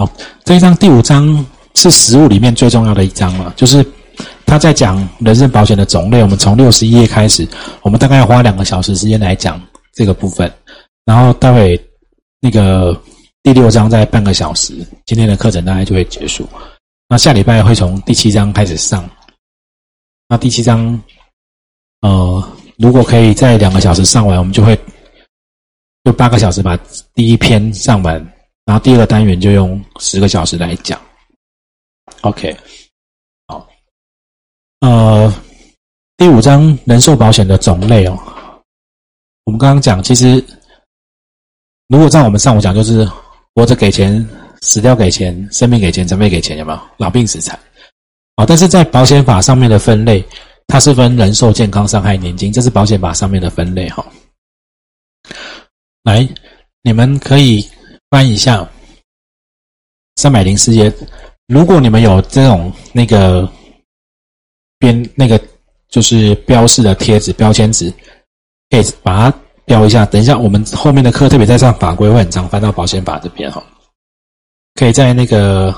好，这一章第五章是实物里面最重要的一章了，就是他在讲人身保险的种类。我们从六十一页开始，我们大概要花两个小时时间来讲这个部分，然后待会那个第六章在半个小时，今天的课程大概就会结束。那下礼拜会从第七章开始上，那第七章，呃，如果可以在两个小时上完，我们就会就八个小时把第一篇上完，然后第二个单元就用十个小时来讲。OK，好，呃，第五章人寿保险的种类哦，我们刚刚讲，其实如果照我们上午讲，就是活着给钱。死掉给钱，生命给钱，残废给钱，有没有？老病死残，好，但是在保险法上面的分类，它是分人寿、健康、伤害、年金，这是保险法上面的分类哈。来，你们可以翻一下三百零四页，如果你们有这种那个边那个就是标示的贴纸、标签纸，可以把它标一下。等一下，我们后面的课特别在上法规会很常翻到保险法这边哈。可以在那个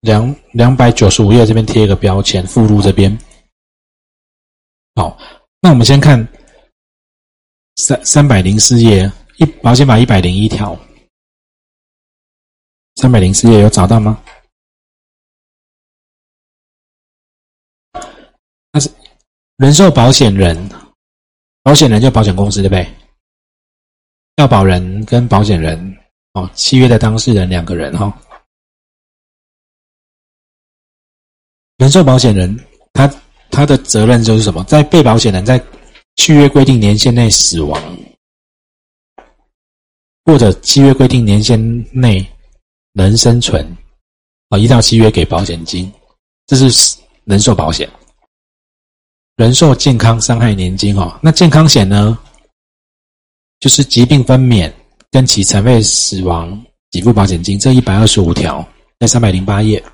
两两百九十五页这边贴一个标签，附录这边。好，那我们先看三三百零四页一保险法一百零一条，三百零四页有找到吗？那是人寿保险人，保险人就保险公司对不对？要保人跟保险人。哦，契约的当事人两个人哈，人寿保险人他他的责任就是什么？在被保险人在契约规定年限内死亡，或者契约规定年限内能生存，啊，依照契约给保险金，这是人寿保险。人寿健康伤害年金哦，那健康险呢，就是疾病分娩。跟其残废死亡给付保险金，这一百二十五条在三百零八页，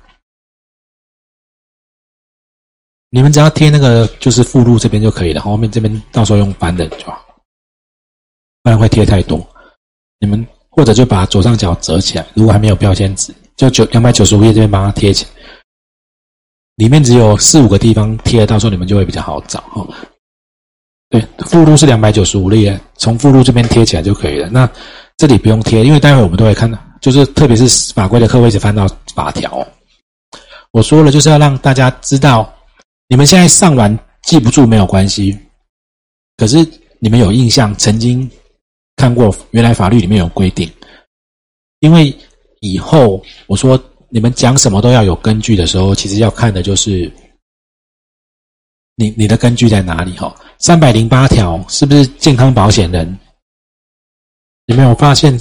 你们只要贴那个就是附录这边就可以了，后面这边到时候用翻的就好，不然会贴太多。你们或者就把左上角折起来，如果还没有标签纸，就九两百九十五页这边把它贴起来，里面只有四五个地方贴，到时候你们就会比较好找哈。对，附录是两百九十五页，从附录这边贴起来就可以了。那这里不用贴，因为待会我们都会看到，就是特别是法规的课位置翻到法条。我说了，就是要让大家知道，你们现在上完记不住没有关系，可是你们有印象，曾经看过原来法律里面有规定，因为以后我说你们讲什么都要有根据的时候，其实要看的就是你你的根据在哪里哈。三百零八条是不是健康保险人？有没有发现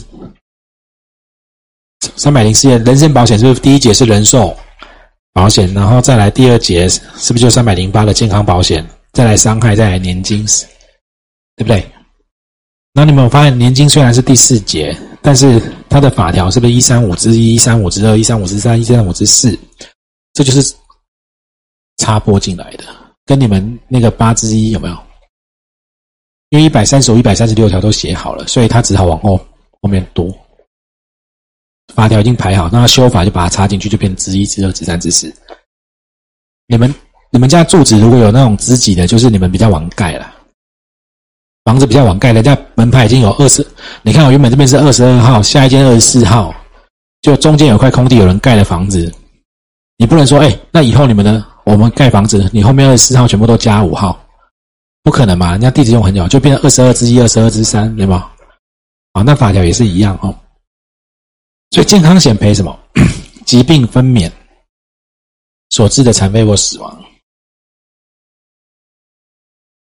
三百零四页人身保险是不是第一节是人寿保险，然后再来第二节是不是就三百零八的健康保险，再来伤害，再来年金，对不对？那你们有发现年金虽然是第四节，但是它的法条是不是一三五之一、一三五之二、一三五之三、一三五之四？这就是插播进来的，跟你们那个八之一有没有？因为一百三十五、一百三十六条都写好了，所以他只好往后后面多。法条已经排好，那他修法就把它插进去，就变之一、之二、之三、之四。你们你们家住址如果有那种知己的，就是你们比较晚盖了，房子比较晚盖，人家门牌已经有二十。你看我原本这边是二十二号，下一间二十四号，就中间有块空地，有人盖了房子，你不能说哎，那以后你们的我们盖房子，你后面二十四号全部都加五号。不可能嘛？人家地址用很久，就变成二十二之一、二十二之三，对吗？啊，那法条也是一样哦。所以健康险赔什么？疾病分娩所致的残废或死亡。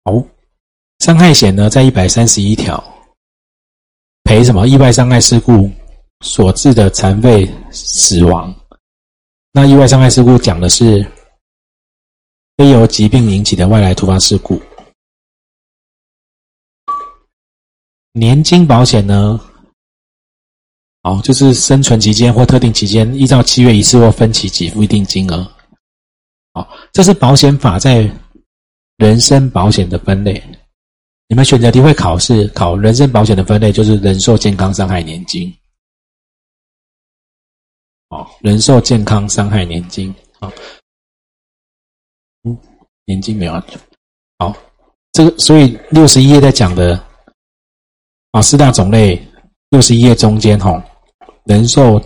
好，伤害险呢，在一百三十一条赔什么？意外伤害事故所致的残废、死亡。那意外伤害事故讲的是非由疾病引起的外来突发事故。年金保险呢？好，就是生存期间或特定期间，依照七月一次或分期给付一定金额。好，这是保险法在人身保险的分类。你们选择题会考试考人身保险的分类，就是人寿、健康、伤害、年金。哦，人寿、健康、伤害、年金啊，嗯，年金没有，好，这个所以六十一页在讲的啊四大种类，六十一页中间哈，人寿、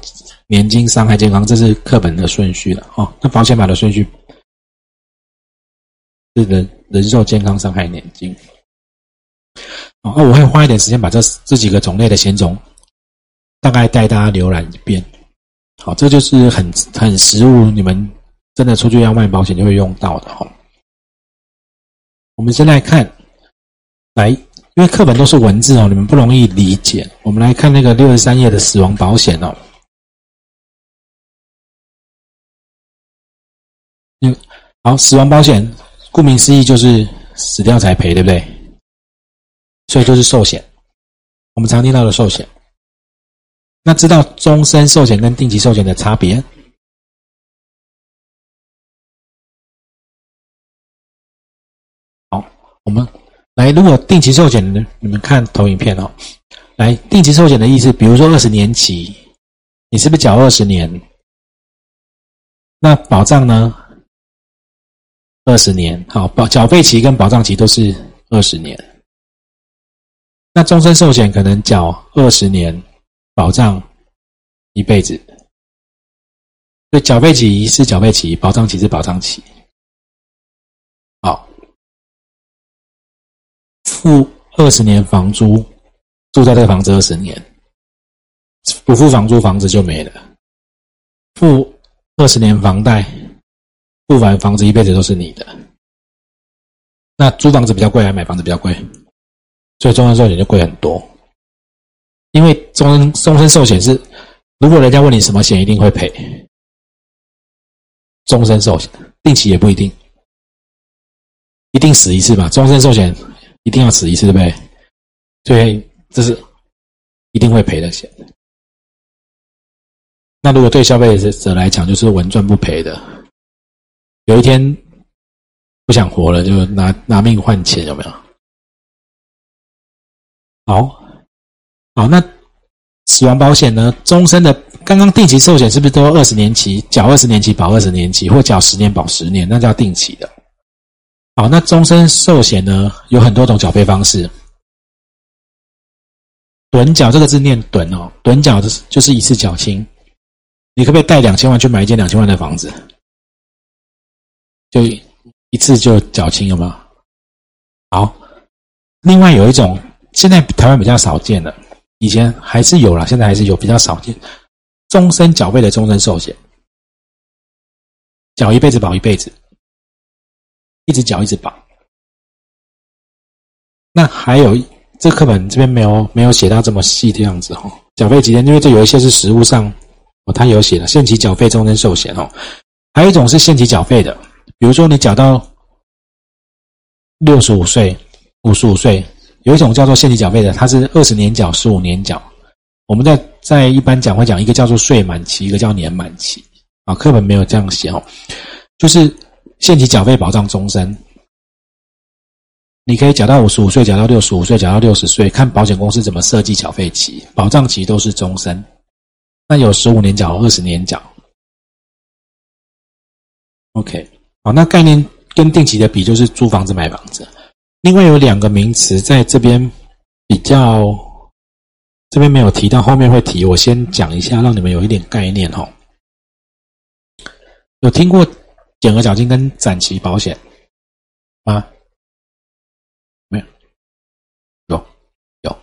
年金、伤害、健康，这是课本的顺序了哦。那保险法的顺序是人人寿、健康、伤害、年金。哦，我会花一点时间把这这几个种类的险种大概带大家浏览一遍。好，这就是很很实务，你们真的出去要卖保险就会用到的哈。我们先来看，来，因为课本都是文字哦，你们不容易理解。我们来看那个六十三页的死亡保险哦。好，死亡保险顾名思义就是死掉才赔，对不对？所以就是寿险，我们常听到的寿险。那知道终身寿险跟定期寿险的差别？好，我们来，如果定期寿险呢？你们看投影片哦。来，定期寿险的意思，比如说二十年期，你是不是缴二十年？那保障呢？二十年，好，保缴费期跟保障期都是二十年。那终身寿险可能缴二十年，保障一辈子。所以缴费期是缴费期，保障期是保障期。好，付二十年房租，住在这个房子二十年，不付房租房子就没了。付二十年房贷，付完房子一辈子都是你的。那租房子比较贵，还是买房子比较贵？所以终身寿险就贵很多，因为终身终身寿险是，如果人家问你什么险一定会赔，终身寿险，定期也不一定，一定死一次吧？终身寿险一定要死一次，对不对？所以这是一定会赔的险。那如果对消费者来讲，就是稳赚不赔的，有一天不想活了，就拿拿命换钱，有没有？好，好，那死亡保险呢？终身的，刚刚定期寿险是不是都二十年期，缴二十年期，保二十年期，或缴十年保十年，那叫定期的。好，那终身寿险呢，有很多种缴费方式。趸缴这个字念趸哦，趸缴的就是一次缴清。你可不可以贷两千万去买一间两千万的房子？就一次就缴清，有没有？好，另外有一种。现在台湾比较少见了，以前还是有了，现在还是有比较少见。终身缴费的终身寿险，缴一辈子保一辈子，一直缴一直保。那还有这课本这边没有没有写到这么细的样子哈，缴费期间？因为这有一些是实物上哦，他有写的限期缴费终身寿险哦，还有一种是限期缴费的，比如说你缴到六十五岁、五十五岁。有一种叫做限期缴费的，它是二十年缴、十五年缴。我们在在一般讲会讲一个叫做岁满期，一个叫年满期。啊，课本没有这样写哦，就是限期缴费保障终身。你可以缴到五十五岁，缴到六十五岁，缴到六十岁，看保险公司怎么设计缴费期，保障期都是终身。那有十五年缴、二十年缴。OK，好，那概念跟定期的比，就是租房子、买房子。另外有两个名词在这边比较，这边没有提到，后面会提。我先讲一下，让你们有一点概念哦。有听过减额缴金跟展期保险吗？没有？有有。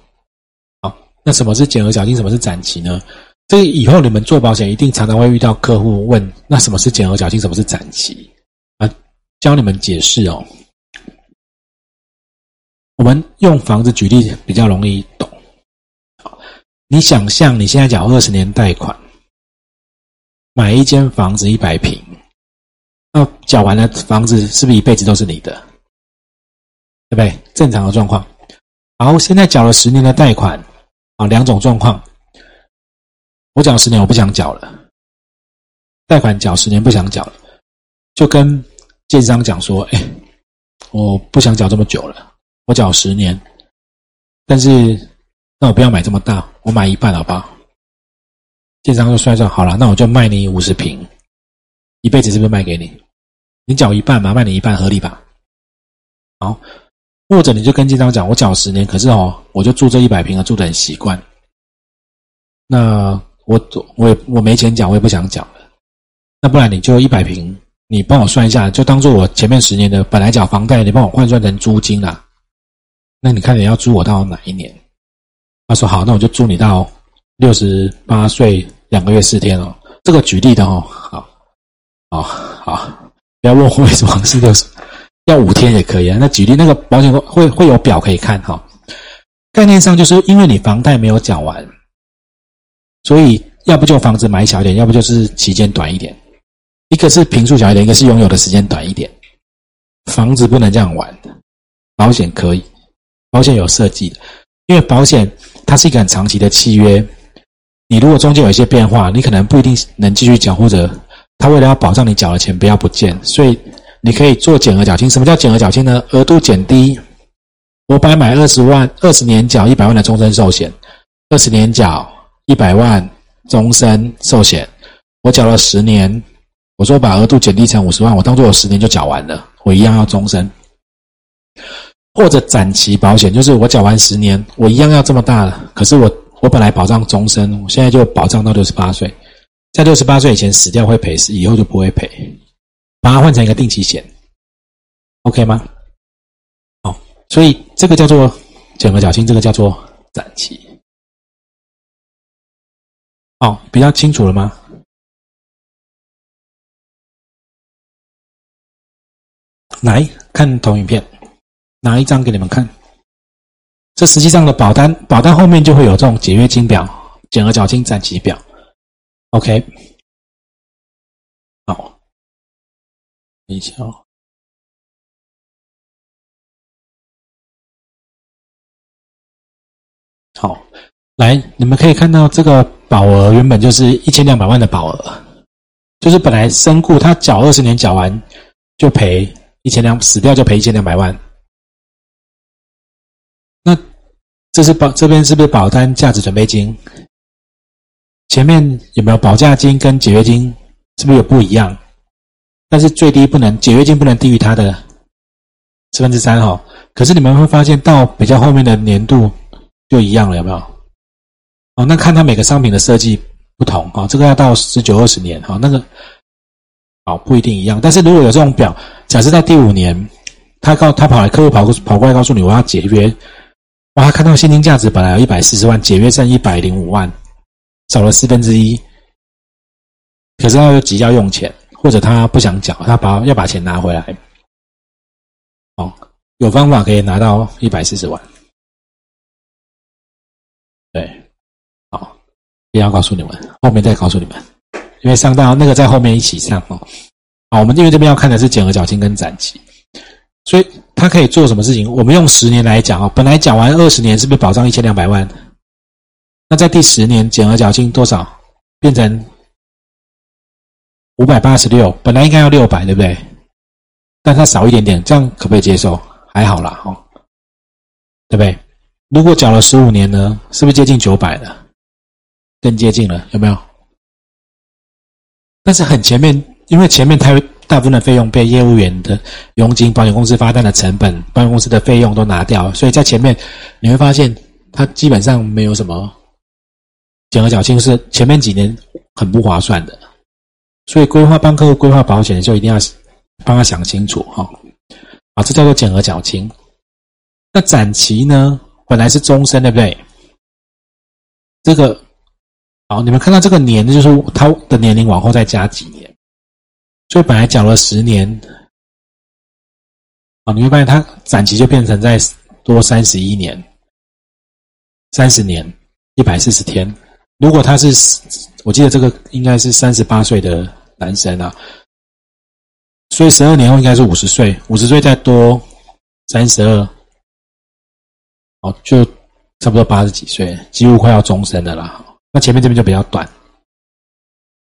好，那什么是减额缴金？什么是展期呢？这以后你们做保险一定常常会遇到客户问：那什么是减额缴金？什么是展期？啊，教你们解释哦。我们用房子举例比较容易懂。你想象你现在缴二十年贷款，买一间房子一百平，那缴完了房子是不是一辈子都是你的？对不对？正常的状况。然后现在缴了十年的贷款，啊，两种状况。我缴十年，我不想缴了。贷款缴十年不想缴了，就跟建商讲说：“哎，我不想缴这么久了。”我缴十年，但是那我不要买这么大，我买一半好不好？建商就算算好了，那我就卖你五十平，一辈子是不是卖给你？你缴一半嘛，卖你一半合理吧？好，或者你就跟建商讲，我缴十年，可是哦，我就住这一百平，住的很习惯。那我我也我没钱缴，我也不想缴了。那不然你就一百平，你帮我算一下，就当做我前面十年的本来缴房贷，你帮我换算成租金啦。那你看你要租我到哪一年？他说好，那我就租你到六十八岁两个月四天哦。这个举例的哦，好，好，好，不要问我为什么是六十，要五天也可以啊。那举例那个保险会会有表可以看哈。概念上就是因为你房贷没有缴完，所以要不就房子买小一点，要不就是期间短一点。一个是平数小一点，一个是拥有的时间短一点。房子不能这样玩，保险可以。保险有设计的，因为保险它是一个很长期的契约。你如果中间有一些变化，你可能不一定能继续缴，或者他为了要保障你缴的钱不要不见，所以你可以做减额缴清。什么叫减额缴清呢？额度减低。我本来买二十万，二十年缴一百万的终身寿险，二十年缴一百万终身寿险，我缴了十年，我说把额度减低成五十万，我当做我十年就缴完了，我一样要终身。或者展期保险，就是我缴完十年，我一样要这么大了。可是我我本来保障终身，我现在就保障到六十八岁，在六十八岁以前死掉会赔，死以后就不会赔，把它换成一个定期险，OK 吗？好，所以这个叫做减额缴清，这个叫做展期。好，比较清楚了吗？来看同影片。拿一张给你们看，这实际上的保单，保单后面就会有这种解约金表、减额缴清展期表。OK，好，一下，好，来，你们可以看到这个保额原本就是一千两百万的保额，就是本来身故他缴二十年缴完就赔一千两，死掉就赔一千两百万。这是保这边是不是保单价值准备金？前面有没有保价金跟解约金？是不是有不一样？但是最低不能解约金不能低于它的四分之三哈。可是你们会发现到比较后面的年度就一样了，有没有？哦，那看它每个商品的设计不同啊，这个要到十九二十年哈，那个哦不一定一样。但是如果有这种表，假设在第五年，他告他跑来客户跑过跑过来告诉你我要解约。哇！看到现金价值本来有一百四十万，解约剩一百零五万，少了四分之一。可是他又急要用钱，或者他不想缴，他把要把钱拿回来。哦，有方法可以拿到一百四十万。对，好，不要告诉你们，后面再告诉你们，因为上到那个在后面一起上哦。好，我们因为这边要看的是减额缴清跟展期，所以。他可以做什么事情？我们用十年来讲啊，本来讲完二十年是不是保障一千两百万？那在第十年减额缴清多少？变成五百八十六，本来应该要六百，对不对？但他少一点点，这样可不可以接受？还好啦，哦，对不对？如果缴了十五年呢，是不是接近九百了？更接近了，有没有？但是很前面，因为前面太。大部分的费用被业务员的佣金、保险公司发单的成本、保险公司的费用都拿掉，所以在前面你会发现，它基本上没有什么减额缴清，是前面几年很不划算的。所以规划帮客户规划保险的时候，一定要帮他想清楚哈。啊，这叫做减额缴清。那展期呢，本来是终身，对不对？这个好，你们看到这个年，就是他的年龄往后再加几年。所以本来缴了十年，啊，你会发现它展期就变成在多三十一年，三十年一百四十天。如果他是，我记得这个应该是三十八岁的男生啊，所以十二年后应该是五十岁，五十岁再多三十二，哦，就差不多八十几岁，几乎快要终身的啦。那前面这边就比较短。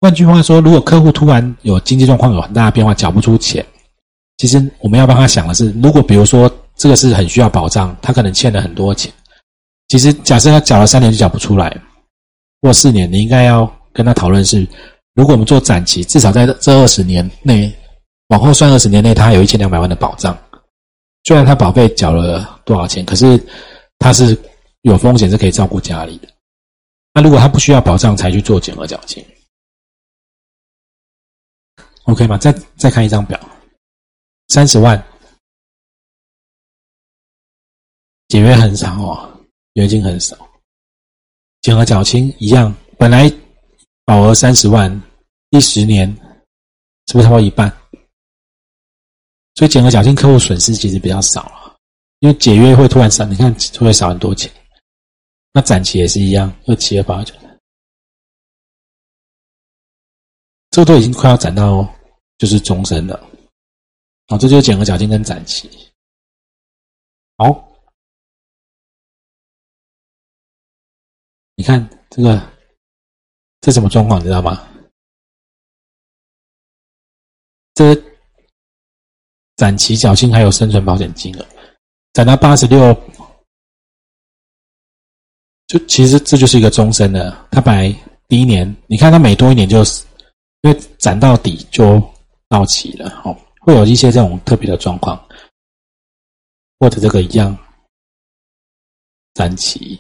换句话说，如果客户突然有经济状况有很大的变化，缴不出钱，其实我们要帮他想的是，如果比如说这个是很需要保障，他可能欠了很多钱，其实假设他缴了三年就缴不出来，或四年，你应该要跟他讨论是，如果我们做展期，至少在这二十年内，往后算二十年内，他有一千两百万的保障。虽然他保费缴了多少钱，可是他是有风险，是可以照顾家里的。那如果他不需要保障，才去做减额缴清，OK 吗？再再看一张表，三十万，解约很少哦，约金很少，减额缴清一样，本来保额三十万，第十年是不是超过一半？所以减额缴清客户损失其实比较少了，因为解约会突然少，你看会会少很多钱。那展期也是一样，二七二八九，这都已经快要展到就是终身了。好，这就是剪额缴清跟展期。好，你看这个这什么状况，你知道吗？这。展期缴清还有生存保险金额，展到八十六，就其实这就是一个终身的。他本来第一年，你看他每多一年就是，因为展到底就到期了，哦，会有一些这种特别的状况，或者这个一样，展期，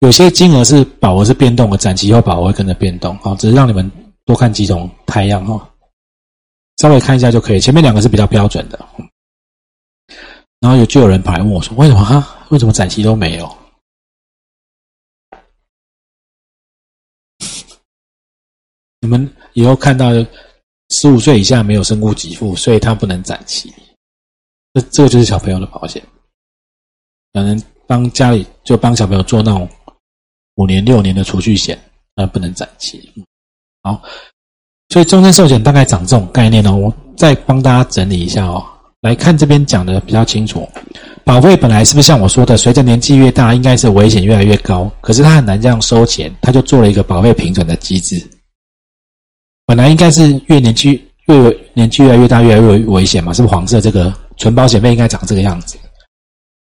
有些金额是保额是变动的，展期以后保额会跟着变动，哦，只是让你们多看几种太阳哈。稍微看一下就可以，前面两个是比较标准的。然后有就有人跑来问我说：“为什么啊？为什么展期都没有？” 你们以后看到十五岁以下没有身故给付，所以他不能展期。这这个就是小朋友的保险，可能帮家里就帮小朋友做那种五年六年的储蓄险，那不能展期。好。所以终身寿险大概长这种概念呢，我再帮大家整理一下哦。来看这边讲的比较清楚，保费本来是不是像我说的，随着年纪越大，应该是危险越来越高，可是他很难这样收钱，他就做了一个保费平准的机制。本来应该是越年纪越年纪越来越大，越来越危险嘛，是不是黄色这个纯保险费应该长这个样子？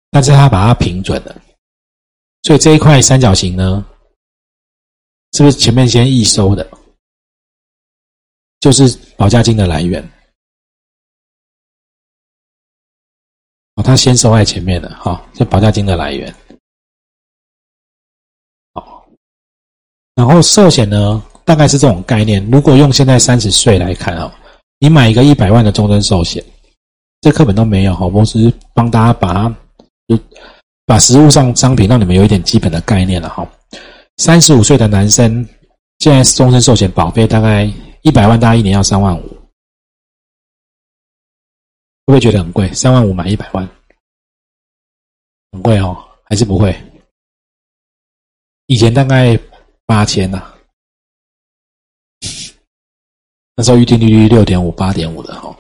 但是它把它平准了，所以这一块三角形呢，是不是前面先预收的？就是保价金的来源，哦，他先收在前面的，好，这保价金的来源，好，然后寿险呢，大概是这种概念。如果用现在三十岁来看啊，你买一个一百万的终身寿险，这课本都没有，好，我只是帮大家把就把实物上商品让你们有一点基本的概念了，哈。三十五岁的男生，现在终身寿险保费大概。一百万，大家一年要三万五，会不会觉得很贵？三万五买一百万，很贵哦，还是不会？以前大概八千呐，那时候预定利率六点五、八点五的哈，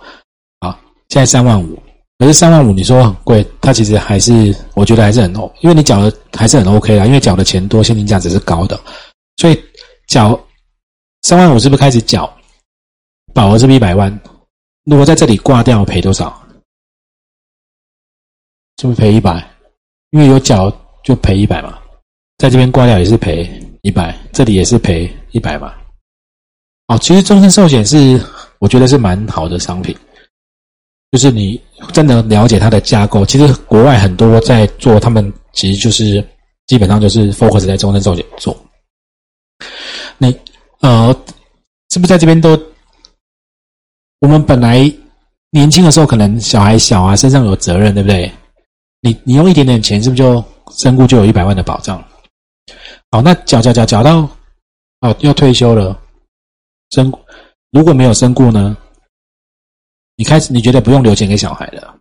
好，现在三万五，可是三万五你说很贵，它其实还是我觉得还是很 O，因为你缴的还是很 OK 啦，因为缴的钱多，现金价值是高的，所以缴。三万五是不是开始缴？保额是不是一百万？如果在这里挂掉，赔多少？是不是赔一百？因为有缴就赔一百嘛。在这边挂掉也是赔一百，这里也是赔一百嘛。哦，其实终身寿险是我觉得是蛮好的商品，就是你真的了解它的架构。其实国外很多在做，他们其实就是基本上就是 focus 在终身寿险做。你。呃，是不是在这边都？我们本来年轻的时候，可能小孩小啊，身上有责任，对不对？你你用一点点钱，是不是就身故就有一百万的保障？好，那缴缴缴缴到哦，要退休了，身如果没有身故呢？你开始你觉得不用留钱给小孩了，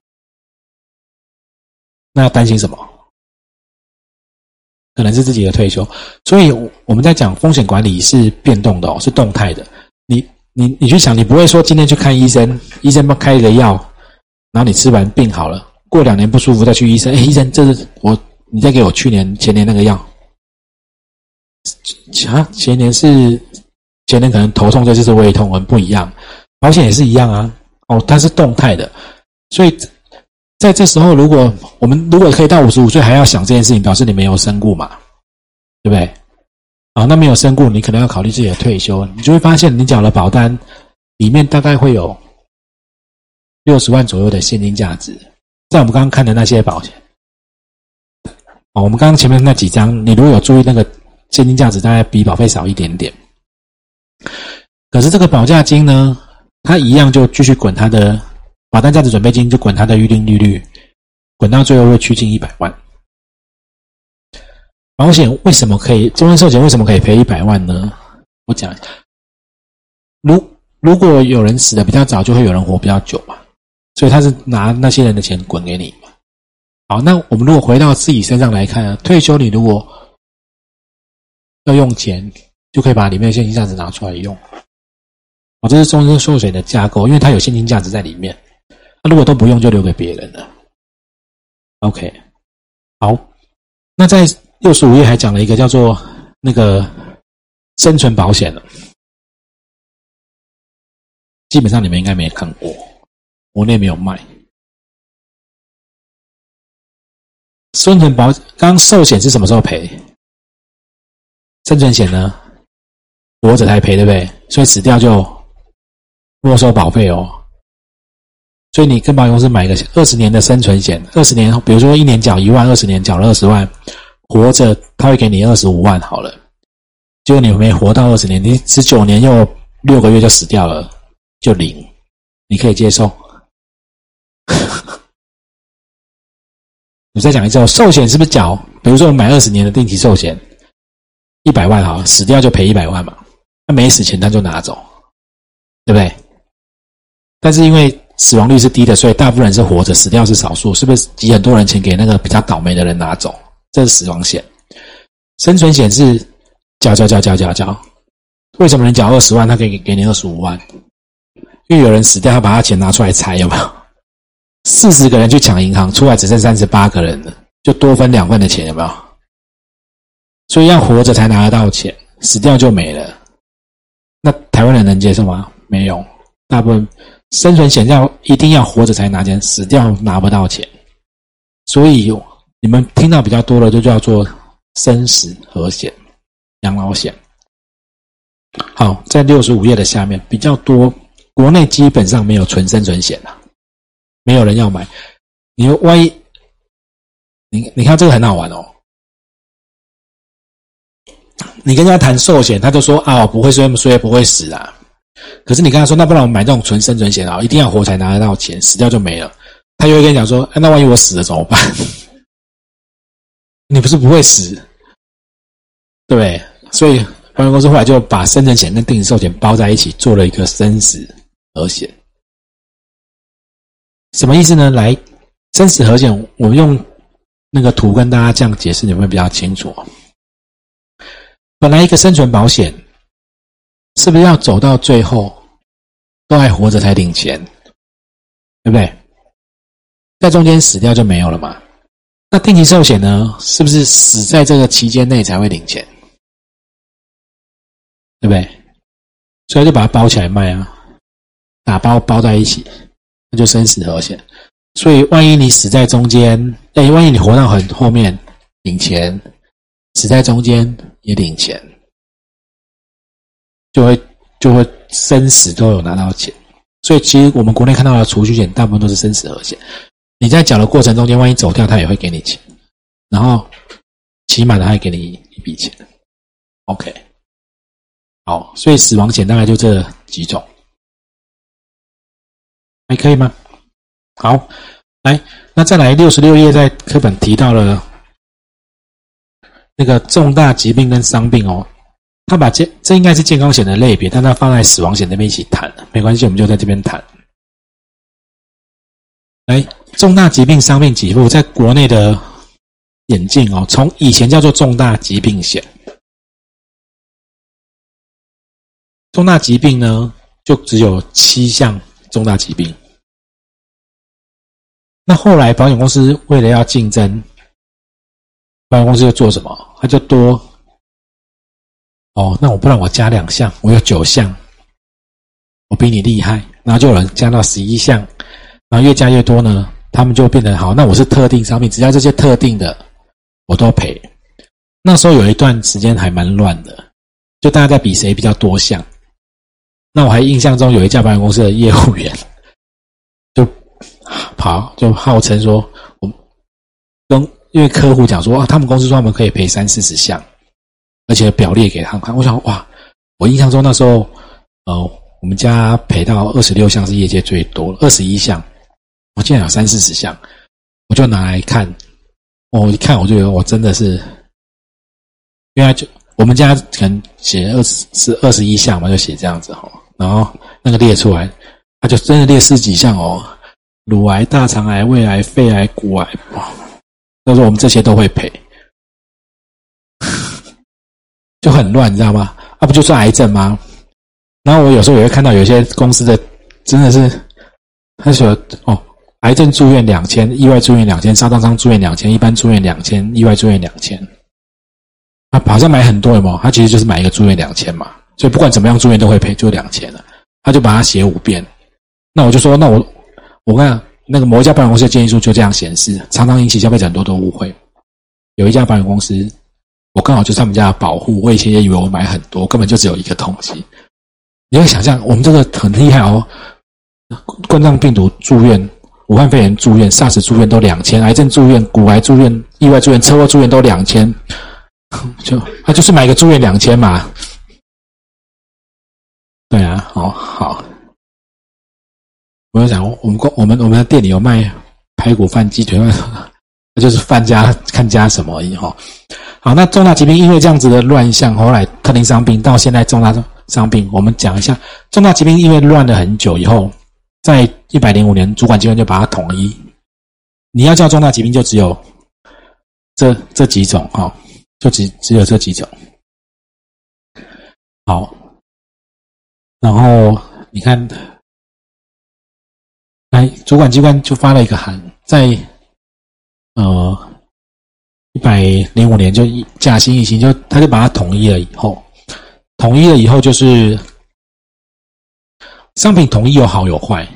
那要担心什么？可能是自己的退休，所以我们在讲风险管理是变动的哦，是动态的。你你你去想，你不会说今天去看医生，医生帮开一个药，然后你吃完病好了，过两年不舒服再去医生，哎，医生，这是我，你再给我去年前年那个药。啊，前年是前天可能头痛，这次是胃痛，很不一样。保险也是一样啊，哦，它是动态的，所以。在这时候，如果我们如果可以到五十五岁还要想这件事情，表示你没有身故嘛，对不对？好，那没有身故，你可能要考虑自己的退休，你就会发现你缴了保单，里面大概会有六十万左右的现金价值，在我们刚刚看的那些保险，哦，我们刚刚前面那几张，你如果有注意那个现金价值，大概比保费少一点点，可是这个保价金呢，它一样就继续滚它的保单价值准备金，就滚它的预定利率，滚到最后会趋近一百万。保险为什么可以？终身寿险为什么可以赔一百万呢？我讲，如如果有人死的比较早，就会有人活比较久嘛，所以他是拿那些人的钱滚给你。好，那我们如果回到自己身上来看，退休你如果要用钱，就可以把里面的现金价值拿出来用。哦，这是终身寿险的架构，因为它有现金价值在里面。那如果都不用，就留给别人了。OK，好，那在。六十五页还讲了一个叫做那个生存保险了，基本上你们应该没看过，国内没有卖。生存保刚寿险是什么时候赔？生存险呢？活着才赔，对不对？所以死掉就没收保费哦。所以你跟保险公司买个二十年的生存险，二十年，比如说一年缴一万，二十年缴了二十万。活着他会给你二十五万好了，结果你没活到二十年，你十九年又六个月就死掉了，就零，你可以接受？你再讲一次哦，寿险是不是缴？比如说我买二十年的定期寿险，一百万哈，死掉就赔一百万嘛，他没死前他就拿走，对不对？但是因为死亡率是低的，所以大部分人是活着，死掉是少数，是不是？挤很多人钱给那个比较倒霉的人拿走？这是死亡险，生存险是交交交交交交。为什么能缴二十万，他可以给你二十五万？因为有人死掉，他把他钱拿出来拆，有没有？四十个人去抢银行，出来只剩三十八个人了，就多分两份的钱，有没有？所以要活着才拿得到钱，死掉就没了。那台湾人能接受吗？没有，大部分生存险要一定要活着才拿钱，死掉拿不到钱，所以。你们听到比较多的就叫做生死和险、养老险。好，在六十五页的下面比较多，国内基本上没有纯生存险了，没有人要买。你万一，你你看这个很好玩哦。你跟人家谈寿险，他就说啊，我不会衰，衰不会死啊。可是你跟他说，那不然我买这种纯生存险啊，一定要活才拿得到钱，死掉就没了。他就会跟你讲说，那万一我死了怎么办？你不是不会死，对不对？所以保险公司后来就把生存险跟定期寿险包在一起，做了一个生死和险。什么意思呢？来，生死和险，我用那个图跟大家这样解释，你会比较清楚。本来一个生存保险，是不是要走到最后都还活着才领钱？对不对？在中间死掉就没有了嘛？那定期寿险呢？是不是死在这个期间内才会领钱？对不对？所以就把它包起来卖啊，打包包在一起，那就生死和险。所以万一你死在中间，哎，万一你活到很后面领钱，死在中间也领钱，就会就会生死都有拿到钱。所以其实我们国内看到的储蓄险，大部分都是生死和险。你在缴的过程中间，万一走掉，他也会给你钱，然后起码他还给你一笔钱。OK，好，所以死亡险大概就这几种，还可以吗？好，来，那再来六十六页，在课本提到了那个重大疾病跟伤病哦，他把这这应该是健康险的类别，但他放在死亡险那边一起谈，没关系，我们就在这边谈。来，重大疾病伤病给付在国内的眼镜哦，从以前叫做重大疾病险，重大疾病呢就只有七项重大疾病。那后来保险公司为了要竞争，保险公司就做什么？他就多哦，那我不然我加两项，我有九项，我比你厉害，然后就有人加到十一项。然后越加越多呢，他们就变得好。那我是特定商品，只要这些特定的，我都赔。那时候有一段时间还蛮乱的，就大家在比谁比较多项。那我还印象中有一家保险公司的业务员，就跑就号称说，我跟因为客户讲说啊，他们公司说他们可以赔三四十项，而且表列给他们看。我想哇，我印象中那时候，呃，我们家赔到二十六项是业界最多，二十一项，我竟然有三四十项，我就拿来看，我一看我就觉得我真的是。原来就我们家可能写二十是二十一项嘛，就写这样子哈，然后那个列出来，他就真的列十几项哦，乳癌、大肠癌、胃癌、肺癌、骨癌，哇他说我们这些都会赔，就很乱，你知道吗？啊，不就是癌症吗？然后我有时候也会看到有些公司的真的是，他说哦，癌症住院两千，意外住院两千，烧烫伤住院两千，一般住院两千，意外住院两千。他好像买很多，有有？他其实就是买一个住院两千嘛，所以不管怎么样住院都会赔，就两千了。他就把它写五遍。那我就说，那我我看那个某一家保险公司的建议书就这样显示，常常引起消费者很多的误会。有一家保险公司，我刚好就是他们家的保护，我以前也以为我买很多，根本就只有一个东西。你要想象，我们这个很厉害哦，冠状病毒住院、武汉肺炎住院、SARS 住院都两千，癌症住院、骨癌住院、意外住院、车祸住院都两千。就他就是买个住院两千嘛，对啊，好好。我就想，我们公我们我们的店里有卖排骨饭、鸡腿饭，那就是饭加看加什么而已哈。好，那重大疾病因为这样子的乱象，后来特定伤病到现在重大伤病，我们讲一下重大疾病因为乱了很久以后，在一百零五年主管机关就把它统一，你要叫重大疾病就只有这这几种哈。就只只有这几种，好，然后你看，主管机关就发了一个函，在呃一百零五年就驾新疫情，就他就把它统一了以后，统一了以后就是商品统一有好有坏，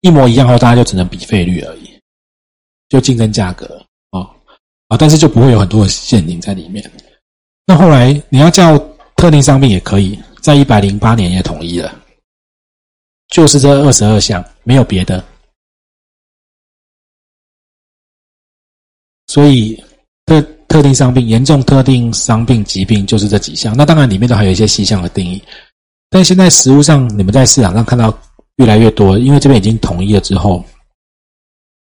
一模一样后大家就只能比费率而已，就竞争价格。啊，啊但是就不会有很多的陷阱在里面。那后来你要叫特定商品也可以，在一百零八年也统一了，就是这二十二项，没有别的。所以特特定伤病、严重特定伤病疾病就是这几项。那当然里面都还有一些细项的定义。但现在实物上，你们在市场上看到越来越多，因为这边已经统一了之后，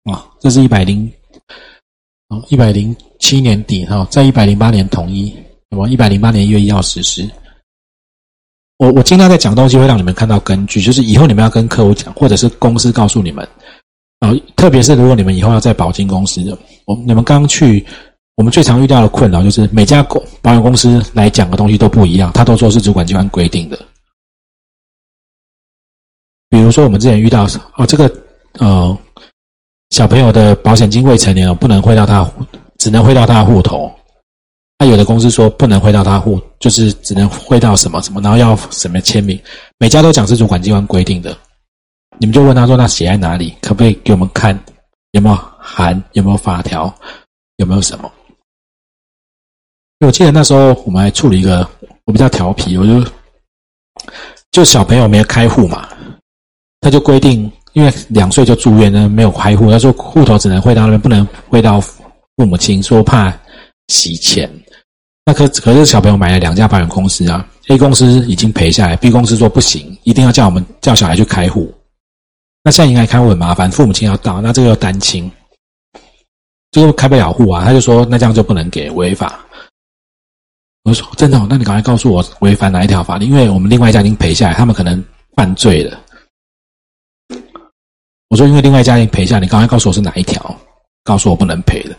啊，这是一百零。哦，一百零七年底哈，在一百零八年统一，那么一百零八年一月一号实施。我我尽量在讲东西，会让你们看到根据，就是以后你们要跟客户讲，或者是公司告诉你们，啊，特别是如果你们以后要在保金公司的，你们刚去，我们最常遇到的困扰就是每家公保险公司来讲的东西都不一样，他都说是主管机关规定的。比如说我们之前遇到哦，这个呃。小朋友的保险金未成年哦，不能汇到他，只能汇到他户头。那有的公司说不能汇到他户，就是只能汇到什么什么，然后要什么签名。每家都讲是主管机关规定的，你们就问他说：“那写在哪里？可不可以给我们看？有没有函？有没有法条？有没有什么？”我记得那时候我们还处理一个，我比较调皮，我就就小朋友没有开户嘛，他就规定。因为两岁就住院呢，没有开户，他说户头只能汇到那边，不能汇到父母亲，说怕洗钱。那可可是小朋友买了两家保险公司啊，A 公司已经赔下来，B 公司说不行，一定要叫我们叫小孩去开户。那现在应该开户很麻烦，父母亲要到，那这个要单亲，就开不了户啊。他就说那这样就不能给，违法。我说真的，那你赶快告诉我违反哪一条法律？因为我们另外一家已经赔下来，他们可能犯罪了。我说，因为另外一家已经赔下，你刚才告诉我是哪一条？告诉我不能赔的，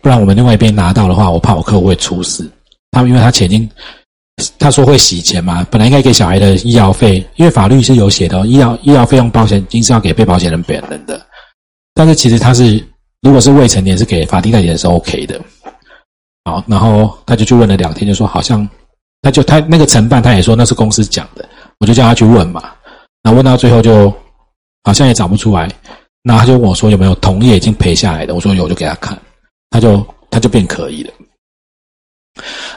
不然我们另外一边拿到的话，我怕我客户会出事。他因为他钱已经，他说会洗钱嘛，本来应该给小孩的医疗费，因为法律是有写的，医疗医疗费用保险金是要给被保险人本人的。但是其实他是，如果是未成年，是给法定代理人是 OK 的。好，然后他就去问了两天，就说好像，他就他那个承办他也说那是公司讲的，我就叫他去问嘛。那问到最后就。好像也找不出来，那他就问我说有没有同业已经赔下来的？我说有，我就给他看，他就他就变可以了。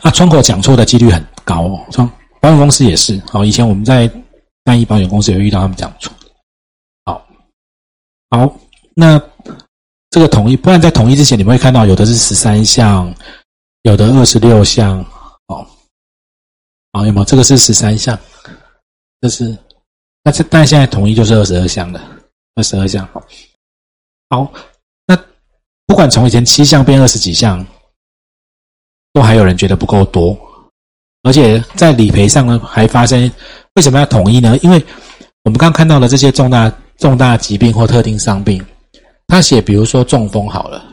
啊，窗口讲错的几率很高哦。窗保险公司也是，好，以前我们在单一保险公司有遇到他们讲错。好，好，那这个统一，不然在统一之前，你们会看到有的是十三项，有的二十六项，哦，好，有没有？这个是十三项，这是，那这但现在统一就是二十二项的，二十二项，好，好，那不管从以前七项变二十几项。都还有人觉得不够多，而且在理赔上呢，还发生为什么要统一呢？因为我们刚看到的这些重大重大疾病或特定伤病，他写比如说中风好了，